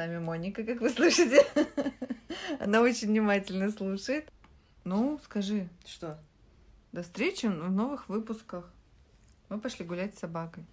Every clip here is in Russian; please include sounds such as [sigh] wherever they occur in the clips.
нами Моника, как вы слышите. [laughs] Она очень внимательно слушает. Ну, скажи. Что? До встречи в новых выпусках. Мы пошли гулять с собакой.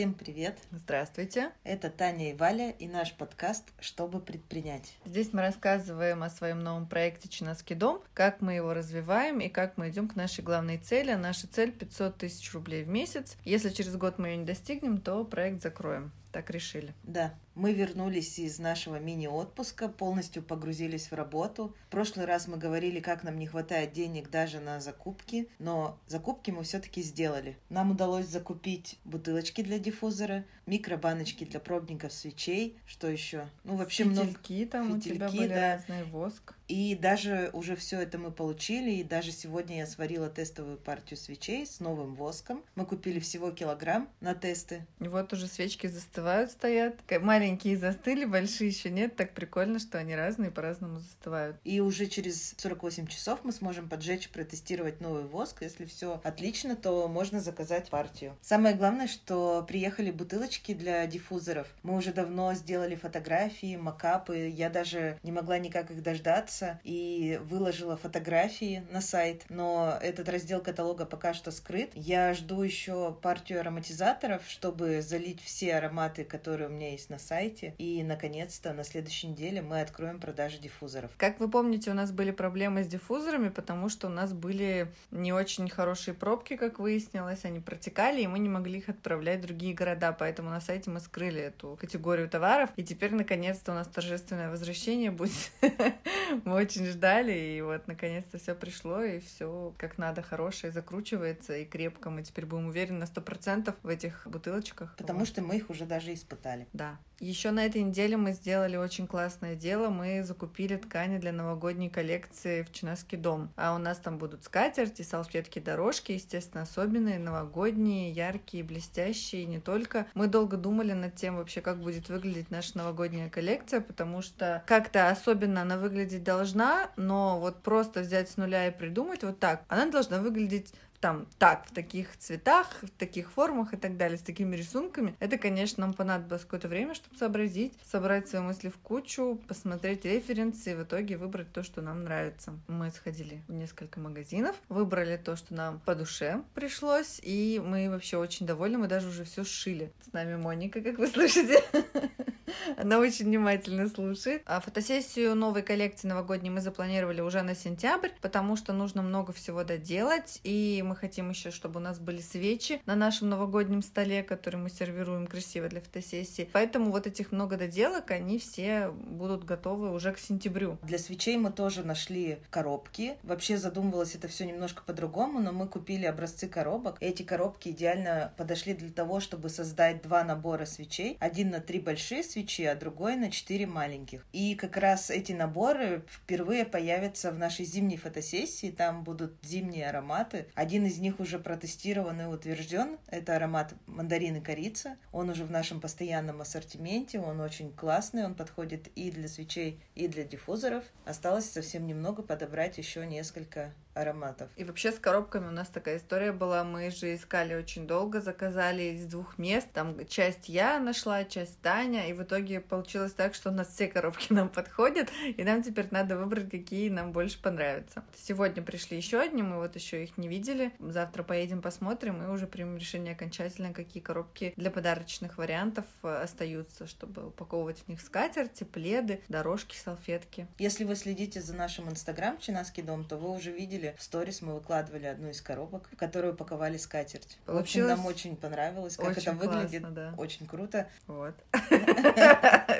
Всем привет! Здравствуйте! Это Таня и Валя и наш подкаст «Чтобы предпринять». Здесь мы рассказываем о своем новом проекте «Чинаский дом», как мы его развиваем и как мы идем к нашей главной цели. Наша цель 500 тысяч рублей в месяц. Если через год мы ее не достигнем, то проект закроем. Так решили. Да. Мы вернулись из нашего мини-отпуска, полностью погрузились в работу. В прошлый раз мы говорили, как нам не хватает денег даже на закупки, но закупки мы все-таки сделали. Нам удалось закупить бутылочки для диффузора, микробаночки для пробников свечей, что еще? Ну, вообще Фитильки много... там Фитильки, у тебя были да. разные, воск. И даже уже все это мы получили, и даже сегодня я сварила тестовую партию свечей с новым воском. Мы купили всего килограмм на тесты. И вот уже свечки застывают, стоят. Маленькие застыли, большие еще нет. Так прикольно, что они разные, по-разному застывают. И уже через 48 часов мы сможем поджечь, протестировать новый воск. Если все отлично, то можно заказать партию. Самое главное, что приехали бутылочки для диффузоров. Мы уже давно сделали фотографии, макапы. Я даже не могла никак их дождаться Яндекса и выложила фотографии на сайт, но этот раздел каталога пока что скрыт. Я жду еще партию ароматизаторов, чтобы залить все ароматы, которые у меня есть на сайте. И, наконец-то, на следующей неделе мы откроем продажи диффузоров. Как вы помните, у нас были проблемы с диффузорами, потому что у нас были не очень хорошие пробки, как выяснилось, они протекали, и мы не могли их отправлять в другие города, поэтому на сайте мы скрыли эту категорию товаров, и теперь, наконец-то, у нас торжественное возвращение будет [laughs] мы очень ждали, и вот наконец-то все пришло, и все как надо хорошее закручивается и крепко. Мы теперь будем уверены на сто процентов в этих бутылочках. Потому вот. что мы их уже даже испытали. Да. Еще на этой неделе мы сделали очень классное дело. Мы закупили ткани для новогодней коллекции в Чинаский дом. А у нас там будут скатерти, салфетки, дорожки, естественно, особенные, новогодние, яркие, блестящие, не только. Мы долго думали над тем вообще, как будет выглядеть наша новогодняя коллекция, потому что как-то особенно она выглядеть должна, но вот просто взять с нуля и придумать вот так, она должна выглядеть там так, в таких цветах, в таких формах и так далее, с такими рисунками. Это, конечно, нам понадобилось какое-то время, чтобы сообразить, собрать свои мысли в кучу, посмотреть референсы и в итоге выбрать то, что нам нравится. Мы сходили в несколько магазинов, выбрали то, что нам по душе пришлось, и мы вообще очень довольны, мы даже уже все сшили. С нами Моника, как вы слышите. [laughs] Она очень внимательно слушает. А фотосессию новой коллекции новогодней мы запланировали уже на сентябрь, потому что нужно много всего доделать, и мы хотим еще, чтобы у нас были свечи на нашем новогоднем столе, которые мы сервируем красиво для фотосессии. Поэтому вот этих много доделок, они все будут готовы уже к сентябрю. Для свечей мы тоже нашли коробки. Вообще задумывалось это все немножко по-другому, но мы купили образцы коробок. Эти коробки идеально подошли для того, чтобы создать два набора свечей. Один на три большие свечи, свечи, а другой на 4 маленьких. И как раз эти наборы впервые появятся в нашей зимней фотосессии. Там будут зимние ароматы. Один из них уже протестирован и утвержден. Это аромат мандарин и корица. Он уже в нашем постоянном ассортименте. Он очень классный. Он подходит и для свечей, и для диффузоров. Осталось совсем немного подобрать еще несколько ароматов. И вообще с коробками у нас такая история была. Мы же искали очень долго, заказали из двух мест. Там часть я нашла, часть Таня. И в итоге получилось так, что у нас все коробки [laughs] нам подходят. И нам теперь надо выбрать, какие нам больше понравятся. Сегодня пришли еще одни, мы вот еще их не видели. Завтра поедем посмотрим и уже примем решение окончательно, какие коробки для подарочных вариантов э, остаются, чтобы упаковывать в них скатерти, пледы, дорожки, салфетки. Если вы следите за нашим инстаграм Чинаский дом, то вы уже видели в сторис мы выкладывали одну из коробок, в которую упаковали скатерть. Получилось... В общем, нам очень понравилось, как очень это выглядит. Классно, да. Очень круто. Вот. [laughs]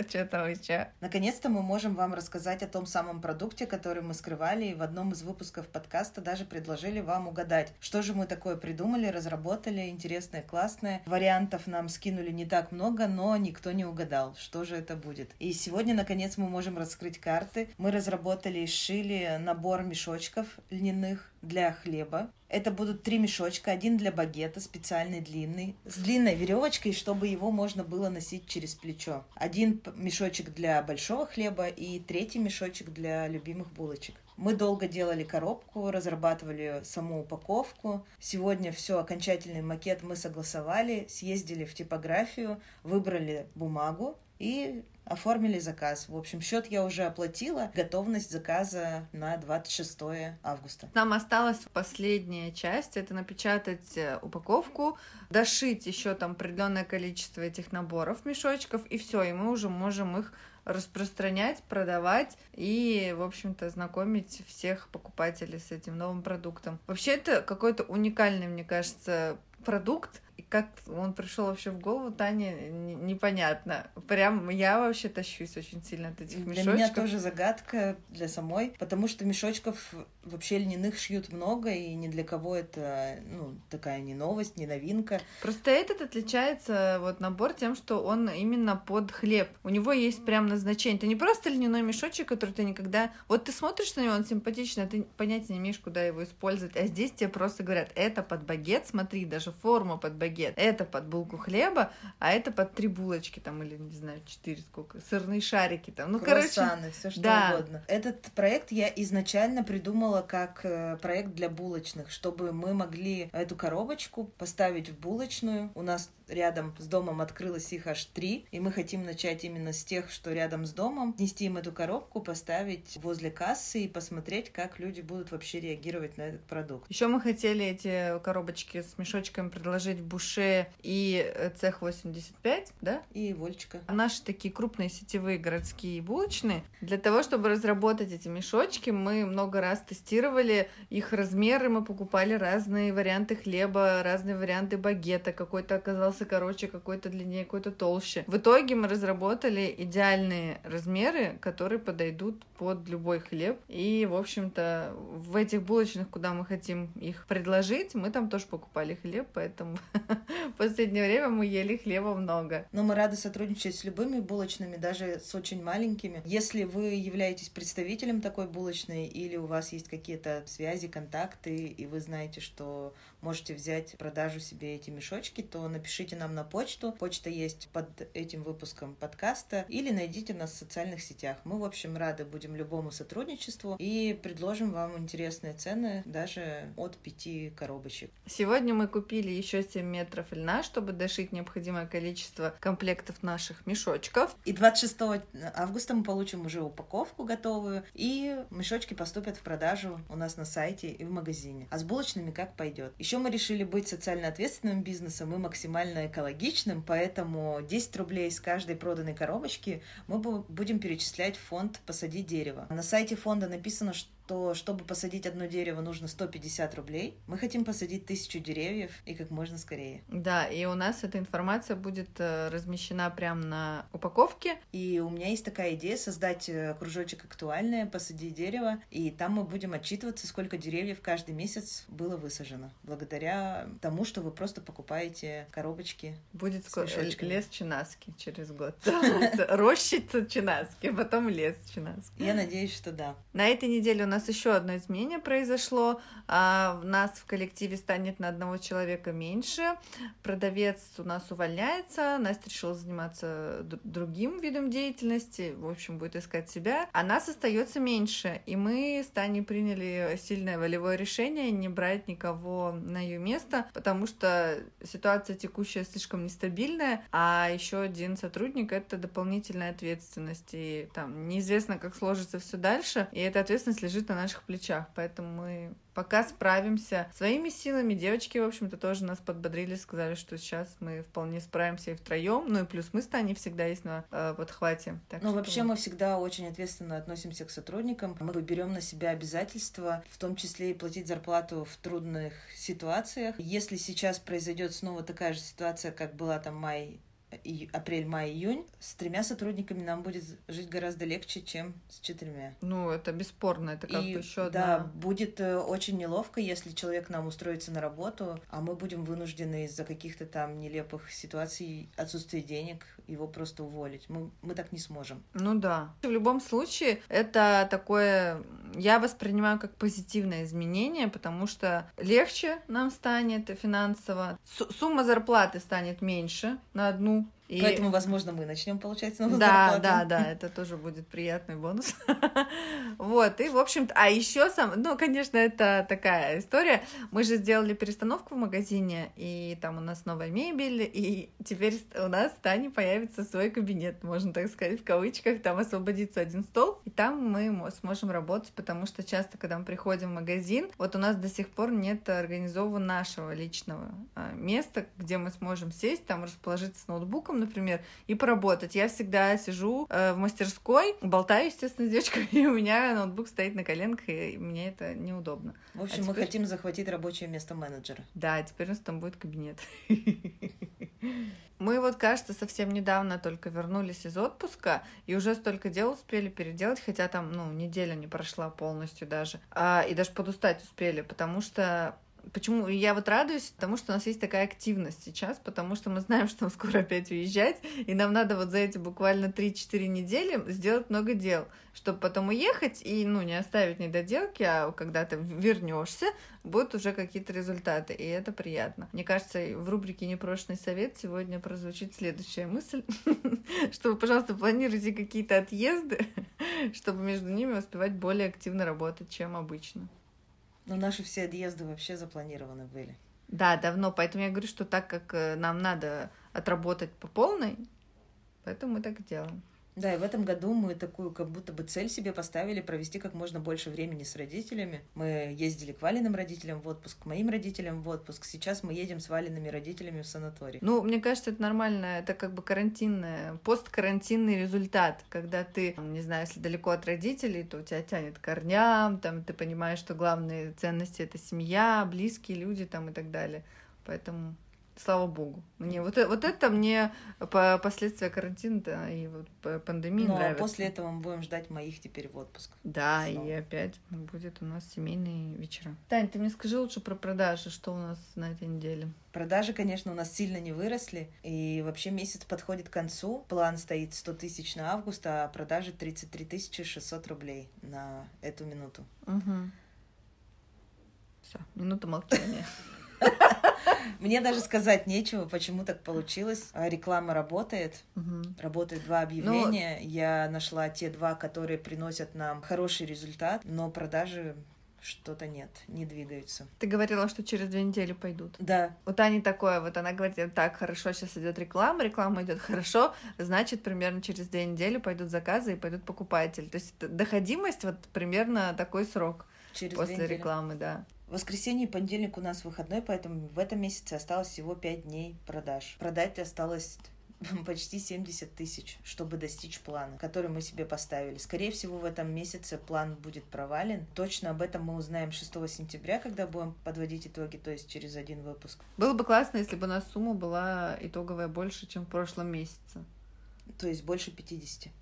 Что там еще? Наконец-то мы можем вам рассказать о том самом продукте, который мы скрывали, и в одном из выпусков подкаста даже предложили вам угадать, что же мы такое придумали, разработали, интересное, классное. Вариантов нам скинули не так много, но никто не угадал, что же это будет. И сегодня, наконец, мы можем раскрыть карты. Мы разработали и сшили набор мешочков льняных для хлеба. Это будут три мешочка, один для багета, специальный длинный, с длинной веревочкой, чтобы его можно было носить через плечо. Один мешочек для большого хлеба и третий мешочек для любимых булочек. Мы долго делали коробку, разрабатывали саму упаковку. Сегодня все, окончательный макет мы согласовали, съездили в типографию, выбрали бумагу и оформили заказ. В общем, счет я уже оплатила. Готовность заказа на 26 августа. Нам осталась последняя часть. Это напечатать э, упаковку, дошить еще там определенное количество этих наборов мешочков, и все, и мы уже можем их распространять, продавать и, в общем-то, знакомить всех покупателей с этим новым продуктом. Вообще это какой-то уникальный, мне кажется, продукт, как он пришел вообще в голову, Таня, непонятно. Прям я вообще тащусь очень сильно от этих мешочков. Для меня тоже загадка для самой, потому что мешочков вообще льняных шьют много, и ни для кого это, ну, такая не новость, не новинка. Просто этот отличается, вот, набор тем, что он именно под хлеб. У него есть прям назначение. Это не просто льняной мешочек, который ты никогда... Вот ты смотришь на него, он симпатичный, а ты понятия не имеешь, куда его использовать. А здесь тебе просто говорят, это под багет, смотри, даже форма под багет багет. Это под булку хлеба, а это под три булочки там или не знаю четыре сколько сырные шарики там. Ну Круассаны, короче, все что да. угодно. Этот проект я изначально придумала как э, проект для булочных, чтобы мы могли эту коробочку поставить в булочную. У нас рядом с домом открылось их аж три, и мы хотим начать именно с тех, что рядом с домом, нести им эту коробку, поставить возле кассы и посмотреть, как люди будут вообще реагировать на этот продукт. Еще мы хотели эти коробочки с мешочками предложить в Буше и цех 85, да? И Вольчика. Наши такие крупные сетевые городские булочные. Для того, чтобы разработать эти мешочки, мы много раз тестировали их размеры, мы покупали разные варианты хлеба, разные варианты багета, какой-то оказался короче, какой-то длиннее, какой-то толще. В итоге мы разработали идеальные размеры, которые подойдут под любой хлеб. И, в общем-то, в этих булочных, куда мы хотим их предложить, мы там тоже покупали хлеб, поэтому [laughs] в [laughs] последнее время мы ели хлеба много. Но мы рады сотрудничать с любыми булочными, даже с очень маленькими. Если вы являетесь представителем такой булочной или у вас есть какие-то связи, контакты, и вы знаете, что можете взять продажу себе эти мешочки, то напишите нам на почту. Почта есть под этим выпуском подкаста или найдите нас в социальных сетях. Мы, в общем, рады будем любому сотрудничеству и предложим вам интересные цены даже от пяти коробочек. Сегодня мы купили еще 7 метров льна, чтобы дошить необходимое количество комплектов наших мешочков. И 26 августа мы получим уже упаковку готовую, и мешочки поступят в продажу у нас на сайте и в магазине. А с булочными как пойдет. Еще мы решили быть социально ответственным бизнесом и максимально экологичным, поэтому 10 рублей с каждой проданной коробочки мы будем перечислять в фонд «Посади дерево». На сайте фонда написано, что что чтобы посадить одно дерево нужно 150 рублей. Мы хотим посадить тысячу деревьев и как можно скорее. Да, и у нас эта информация будет э, размещена прямо на упаковке. И у меня есть такая идея создать э, кружочек актуальное, посади дерево, и там мы будем отчитываться, сколько деревьев каждый месяц было высажено, благодаря тому, что вы просто покупаете коробочки. Будет лес Чинаски через год. [laughs] Рощица Чинаски, потом лес Чинаски. Я надеюсь, что да. На этой неделе у нас нас еще одно изменение произошло. А, нас в коллективе станет на одного человека меньше. Продавец у нас увольняется. Настя решила заниматься другим видом деятельности. В общем, будет искать себя. А нас остается меньше. И мы с Таней приняли сильное волевое решение не брать никого на ее место, потому что ситуация текущая слишком нестабильная, а еще один сотрудник — это дополнительная ответственность. И там неизвестно, как сложится все дальше. И эта ответственность лежит на наших плечах, поэтому мы пока справимся своими силами. Девочки, в общем-то, тоже нас подбодрили, сказали, что сейчас мы вполне справимся и втроем. Ну и плюс мы с Таней всегда есть на э, подхвате. Так ну, что... вообще мы всегда очень ответственно относимся к сотрудникам. Мы берем на себя обязательства, в том числе и платить зарплату в трудных ситуациях. Если сейчас произойдет снова такая же ситуация, как была там май апрель, май, июнь, с тремя сотрудниками нам будет жить гораздо легче, чем с четырьмя. Ну, это бесспорно, это как и, бы еще одна... Да, будет э, очень неловко, если человек нам устроится на работу, а мы будем вынуждены из-за каких-то там нелепых ситуаций, отсутствия денег, его просто уволить. Мы, мы так не сможем. Ну да. В любом случае, это такое... Я воспринимаю как позитивное изменение, потому что легче нам станет финансово. Сумма зарплаты станет меньше на одну И... Поэтому, возможно, мы начнем получать снова да, зарплату. Да, да, это тоже будет приятный бонус. [laughs] вот, и, в общем-то, а еще сам, ну, конечно, это такая история. Мы же сделали перестановку в магазине, и там у нас новая мебель, и теперь у нас в Тане появится свой кабинет, можно так сказать, в кавычках, там освободится один стол, и там мы сможем работать, потому что часто, когда мы приходим в магазин, вот у нас до сих пор нет организован нашего личного а, места, где мы сможем сесть, там расположиться с ноутбуком, например, и поработать. Я всегда сижу э, в мастерской, болтаю, естественно, с девочкой, [laughs] и у меня ноутбук стоит на коленках, и мне это неудобно. В общем, а теперь... мы хотим захватить рабочее место менеджера. Да, теперь у нас там будет кабинет. [laughs] Мы вот, кажется, совсем недавно только вернулись из отпуска, и уже столько дел успели переделать, хотя там, ну, неделя не прошла полностью даже. А, и даже подустать успели, потому что Почему я вот радуюсь тому, что у нас есть такая активность сейчас, потому что мы знаем, что нам скоро опять уезжать, и нам надо вот за эти буквально 3-4 недели сделать много дел, чтобы потом уехать и, ну, не оставить недоделки, а когда ты вернешься, будут уже какие-то результаты, и это приятно. Мне кажется, в рубрике «Непрошенный совет» сегодня прозвучит следующая мысль, [laughs] что пожалуйста, планируйте какие-то отъезды, [laughs] чтобы между ними успевать более активно работать, чем обычно. Но наши все отъезды вообще запланированы были. Да, давно. Поэтому я говорю, что так как э, нам надо отработать по полной, поэтому мы так делаем. Да, и в этом году мы такую как будто бы цель себе поставили провести как можно больше времени с родителями. Мы ездили к Валиным родителям в отпуск, к моим родителям в отпуск. Сейчас мы едем с Валиными родителями в санаторий. Ну, мне кажется, это нормально. Это как бы карантинное, посткарантинный результат, когда ты, не знаю, если далеко от родителей, то у тебя тянет к корням, там ты понимаешь, что главные ценности — это семья, близкие люди там и так далее. Поэтому слава богу. Мне вот, вот это мне по последствия карантина да, и вот пандемии ну, нравится. а после этого мы будем ждать моих теперь в отпуск. Да, Снова. и опять будет у нас семейные вечера. Тань, ты мне скажи лучше про продажи, что у нас на этой неделе? Продажи, конечно, у нас сильно не выросли, и вообще месяц подходит к концу. План стоит 100 тысяч на август, а продажи 33 тысячи 600 рублей на эту минуту. Угу. Все, минута молчания. [laughs] Мне даже сказать нечего, почему так получилось. А, реклама работает. Угу. Работают два объявления. Ну... Я нашла те два, которые приносят нам хороший результат, но продажи что-то нет, не двигаются. Ты говорила, что через две недели пойдут. Да. Вот Аня такое, вот она говорит, так, хорошо, сейчас идет реклама, реклама идет хорошо, значит, примерно через две недели пойдут заказы и пойдут покупатели. То есть доходимость вот примерно такой срок через после рекламы, да. Воскресенье и понедельник у нас выходной, поэтому в этом месяце осталось всего 5 дней продаж. Продать осталось [laughs] почти 70 тысяч, чтобы достичь плана, который мы себе поставили. Скорее всего, в этом месяце план будет провален. Точно об этом мы узнаем 6 сентября, когда будем подводить итоги, то есть через один выпуск. Было бы классно, если бы у нас сумма была итоговая больше, чем в прошлом месяце. То есть больше 50.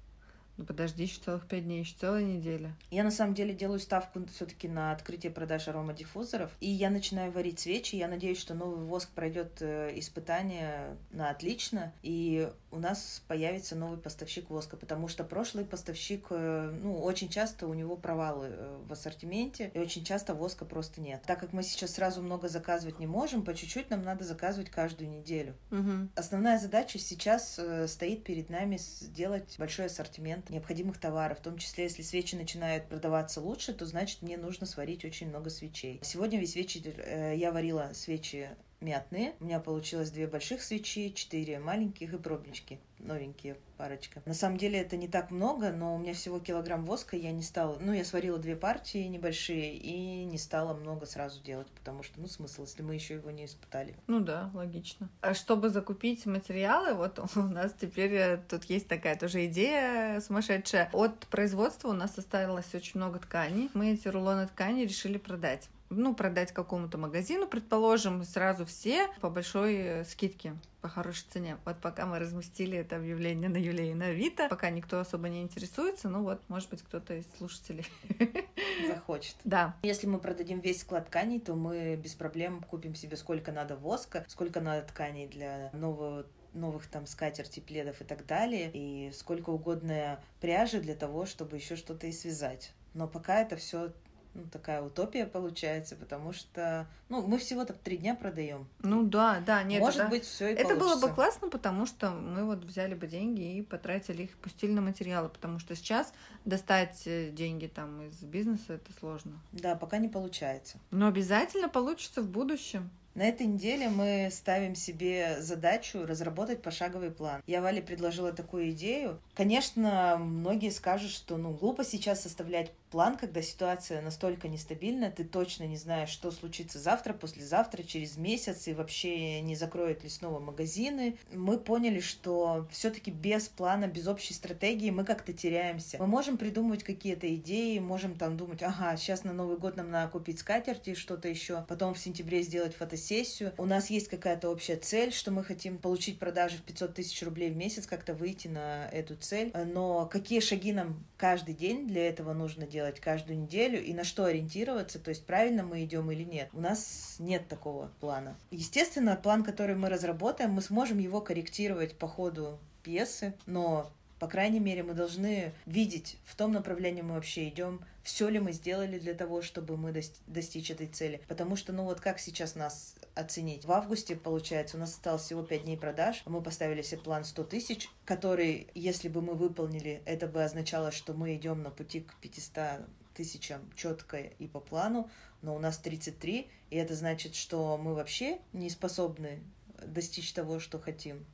Ну подожди, еще целых пять дней, еще целая неделя. Я на самом деле делаю ставку все-таки на открытие продаж аромадиффузоров. И я начинаю варить свечи. Я надеюсь, что новый воск пройдет э, испытание на отлично. И у нас появится новый поставщик воска. Потому что прошлый поставщик, э, ну, очень часто у него провалы э, в ассортименте. И очень часто воска просто нет. Так как мы сейчас сразу много заказывать не можем, по чуть-чуть нам надо заказывать каждую неделю. Угу. Основная задача сейчас стоит перед нами сделать большой ассортимент необходимых товаров, в том числе, если свечи начинают продаваться лучше, то значит мне нужно сварить очень много свечей. Сегодня весь вечер э, я варила свечи мятные. У меня получилось две больших свечи, четыре маленьких и пробнички новенькие парочка. На самом деле это не так много, но у меня всего килограмм воска, я не стала... Ну, я сварила две партии небольшие и не стала много сразу делать, потому что, ну, смысл, если мы еще его не испытали. Ну да, логично. А чтобы закупить материалы, вот [laughs] у нас теперь э, тут есть такая тоже идея сумасшедшая. От производства у нас осталось очень много тканей. Мы эти рулоны ткани решили продать ну, продать какому-то магазину, предположим, сразу все по большой э, скидке, по хорошей цене. Вот пока мы разместили это объявление на Юле и на Авито, пока никто особо не интересуется, ну вот, может быть, кто-то из слушателей [laughs] захочет. Да. Если мы продадим весь склад тканей, то мы без проблем купим себе сколько надо воска, сколько надо тканей для нового новых там скатерти, пледов и так далее, и сколько угодно пряжи для того, чтобы еще что-то и связать. Но пока это все ну, такая утопия получается, потому что, ну, мы всего-то три дня продаем. Ну да, да, нет. Может это, быть, все и Это было получится. бы классно, потому что мы вот взяли бы деньги и потратили их, пустили на материалы, потому что сейчас достать э, деньги там из бизнеса это сложно. Да, пока не получается. Но обязательно получится в будущем. На этой неделе мы ставим себе задачу разработать пошаговый план. Я Вале предложила такую идею. Конечно, многие скажут, что ну глупо сейчас составлять план, когда ситуация настолько нестабильна, ты точно не знаешь, что случится завтра, послезавтра, через месяц, и вообще не закроют ли снова магазины. Мы поняли, что все-таки без плана, без общей стратегии мы как-то теряемся. Мы можем придумывать какие-то идеи, можем там думать, ага, сейчас на Новый год нам надо купить скатерти, что-то еще, потом в сентябре сделать фотосессию. У нас есть какая-то общая цель, что мы хотим получить продажи в 500 тысяч рублей в месяц, как-то выйти на эту цель. Но какие шаги нам каждый день для этого нужно делать? Делать каждую неделю и на что ориентироваться, то есть правильно мы идем или нет. У нас нет такого плана. Естественно, план, который мы разработаем, мы сможем его корректировать по ходу пьесы, но по крайней мере, мы должны видеть, в том направлении мы вообще идем, все ли мы сделали для того, чтобы мы достичь этой цели. Потому что, ну вот как сейчас нас оценить? В августе, получается, у нас осталось всего 5 дней продаж, мы поставили себе план 100 тысяч, который, если бы мы выполнили, это бы означало, что мы идем на пути к 500 тысячам четко и по плану, но у нас 33, и это значит, что мы вообще не способны достичь того, что хотим.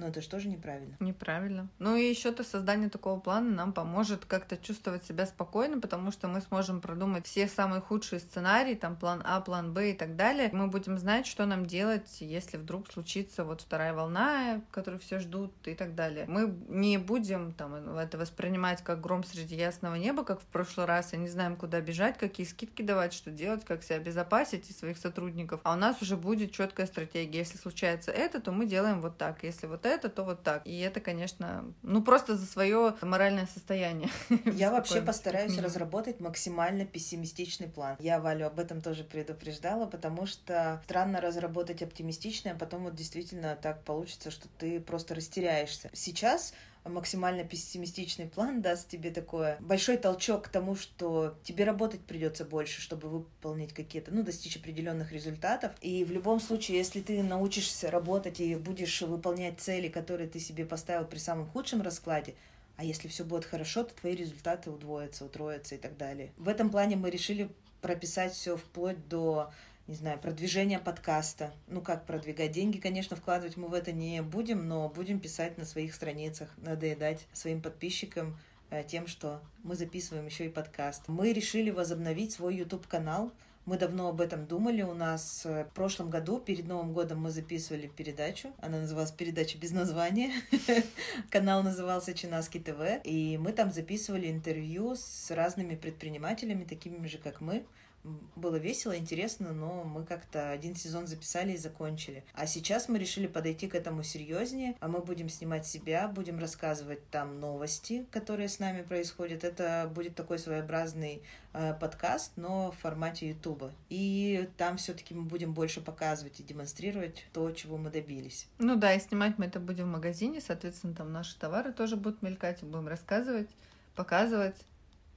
Но это же тоже неправильно. Неправильно. Ну и еще то создание такого плана нам поможет как-то чувствовать себя спокойно, потому что мы сможем продумать все самые худшие сценарии, там план А, план Б и так далее. Мы будем знать, что нам делать, если вдруг случится вот вторая волна, которую все ждут и так далее. Мы не будем там это воспринимать как гром среди ясного неба, как в прошлый раз, и не знаем, куда бежать, какие скидки давать, что делать, как себя обезопасить и своих сотрудников. А у нас уже будет четкая стратегия. Если случается это, то мы делаем вот так. Если вот это, то вот так. И это, конечно, ну просто за свое моральное состояние. [laughs] Я вообще постараюсь разработать максимально пессимистичный план. Я Валю об этом тоже предупреждала, потому что странно разработать оптимистичный, а потом вот действительно так получится, что ты просто растеряешься. Сейчас максимально пессимистичный план даст тебе такое большой толчок к тому, что тебе работать придется больше, чтобы выполнить какие-то, ну, достичь определенных результатов. И в любом случае, если ты научишься работать и будешь выполнять цели, которые ты себе поставил при самом худшем раскладе, а если все будет хорошо, то твои результаты удвоятся, утроятся и так далее. В этом плане мы решили прописать все вплоть до не знаю, продвижение подкаста. Ну, как продвигать? Деньги, конечно, вкладывать мы в это не будем, но будем писать на своих страницах, надоедать своим подписчикам э, тем, что мы записываем еще и подкаст. Мы решили возобновить свой YouTube-канал. Мы давно об этом думали. У нас э, в прошлом году, перед Новым годом, мы записывали передачу. Она называлась «Передача без названия». [laughs] Канал назывался «Чинаски ТВ». И мы там записывали интервью с разными предпринимателями, такими же, как мы было весело, интересно, но мы как-то один сезон записали и закончили. А сейчас мы решили подойти к этому серьезнее, а мы будем снимать себя, будем рассказывать там новости, которые с нами происходят. Это будет такой своеобразный э, подкаст, но в формате Ютуба. И там все-таки мы будем больше показывать и демонстрировать то, чего мы добились. Ну да, и снимать мы это будем в магазине, соответственно, там наши товары тоже будут мелькать, будем рассказывать, показывать.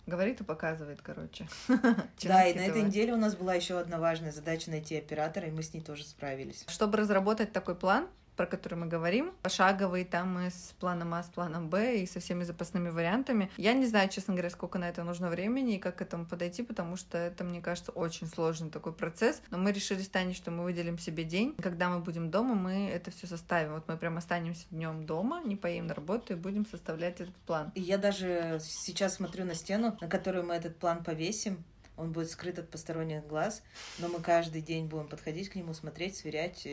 Говорит и показывает, короче. [laughs] Да, и на этой неделе у нас была еще одна важная задача найти оператора, и мы с ней тоже справились. Чтобы разработать такой план, про который мы говорим, пошаговый там и с планом А, с планом Б и со всеми запасными вариантами. Я не знаю, честно говоря, сколько на это нужно времени и как к этому подойти, потому что это, мне кажется, очень сложный такой процесс. Но мы решили с Таней, что мы выделим себе день. Когда мы будем дома, мы это все составим. Вот мы прям останемся днем дома, не поим на работу и будем составлять этот план. И я даже сейчас смотрю на стену, на которую мы этот план повесим, он будет скрыт от посторонних глаз, но мы каждый день будем подходить к нему, смотреть, сверять.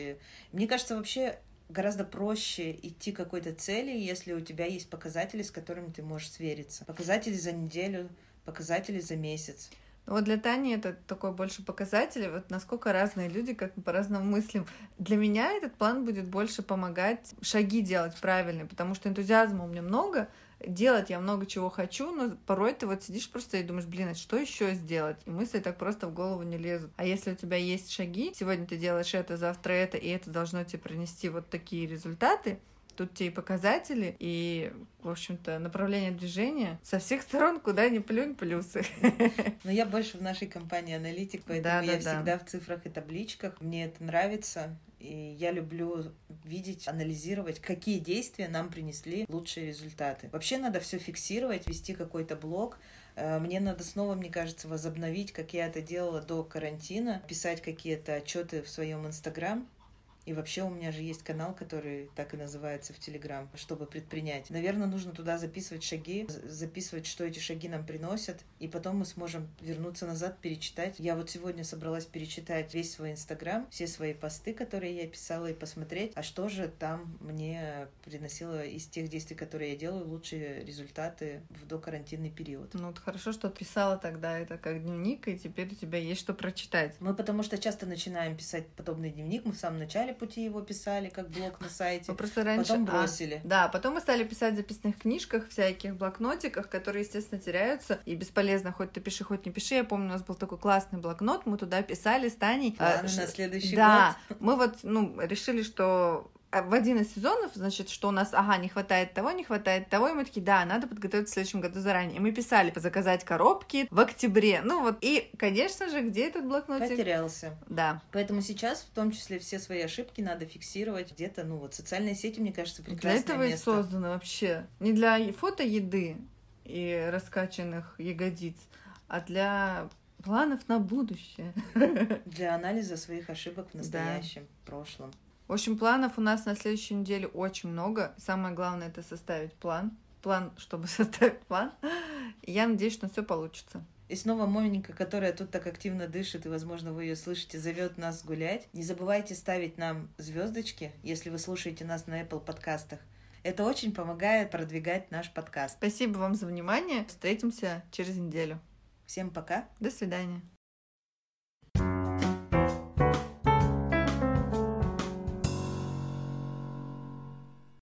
Мне кажется, вообще гораздо проще идти к какой-то цели, если у тебя есть показатели, с которыми ты можешь свериться. Показатели за неделю, показатели за месяц. Вот для Тани это такой больше показатель, вот насколько разные люди, как по-разному мыслим. Для меня этот план будет больше помогать шаги делать правильные, потому что энтузиазма у меня много, делать я много чего хочу, но порой ты вот сидишь просто и думаешь, блин, а что еще сделать? И мысли так просто в голову не лезут. А если у тебя есть шаги, сегодня ты делаешь это, завтра это, и это должно тебе принести вот такие результаты, Тут те и показатели, и, в общем-то, направление движения со всех сторон, куда ни плюнь, плюсы. Но я больше в нашей компании аналитик, поэтому да, я да, всегда да. в цифрах и табличках. Мне это нравится. И я люблю видеть, анализировать, какие действия нам принесли лучшие результаты. Вообще надо все фиксировать, вести какой-то блог, Э, мне надо снова, мне кажется, возобновить, как я это делала до карантина, писать какие-то отчеты в своем Инстаграм, и вообще у меня же есть канал, который так и называется в Телеграм, чтобы предпринять. Наверное, нужно туда записывать шаги, записывать, что эти шаги нам приносят, и потом мы сможем вернуться назад, перечитать. Я вот сегодня собралась перечитать весь свой Инстаграм, все свои посты, которые я писала, и посмотреть, а что же там мне приносило из тех действий, которые я делаю, лучшие результаты в докарантинный период. Ну, вот хорошо, что писала тогда это как дневник, и теперь у тебя есть что прочитать. Мы потому что часто начинаем писать подобный дневник, мы в самом начале начале пути его писали, как блог на сайте. Мы просто раньше... Потом а, бросили. А, да, потом мы стали писать в записных книжках, всяких блокнотиках, которые, естественно, теряются. И бесполезно, хоть ты пиши, хоть не пиши. Я помню, у нас был такой классный блокнот, мы туда писали с Таней. Планы а, на следующий да, год. Да, мы вот, ну, решили, что в один из сезонов, значит, что у нас, ага, не хватает того, не хватает того, и мы такие, да, надо подготовиться в следующем году заранее. И мы писали заказать коробки в октябре. Ну вот, и, конечно же, где этот блокнотик? Потерялся. Да. Поэтому сейчас, в том числе, все свои ошибки надо фиксировать где-то, ну вот, социальные сети, мне кажется, прекрасное Для этого место. и создано вообще. Не для фото еды и раскачанных ягодиц, а для планов на будущее. Для анализа своих ошибок в настоящем, да. прошлом. В общем, планов у нас на следующую неделю очень много. Самое главное это составить план. План, чтобы [laughs] составить план. И я надеюсь, что все получится. И снова Моменька, которая тут так активно дышит, и, возможно, вы ее слышите, зовет нас гулять. Не забывайте ставить нам звездочки, если вы слушаете нас на Apple подкастах. Это очень помогает продвигать наш подкаст. Спасибо вам за внимание. Встретимся через неделю. Всем пока. До свидания.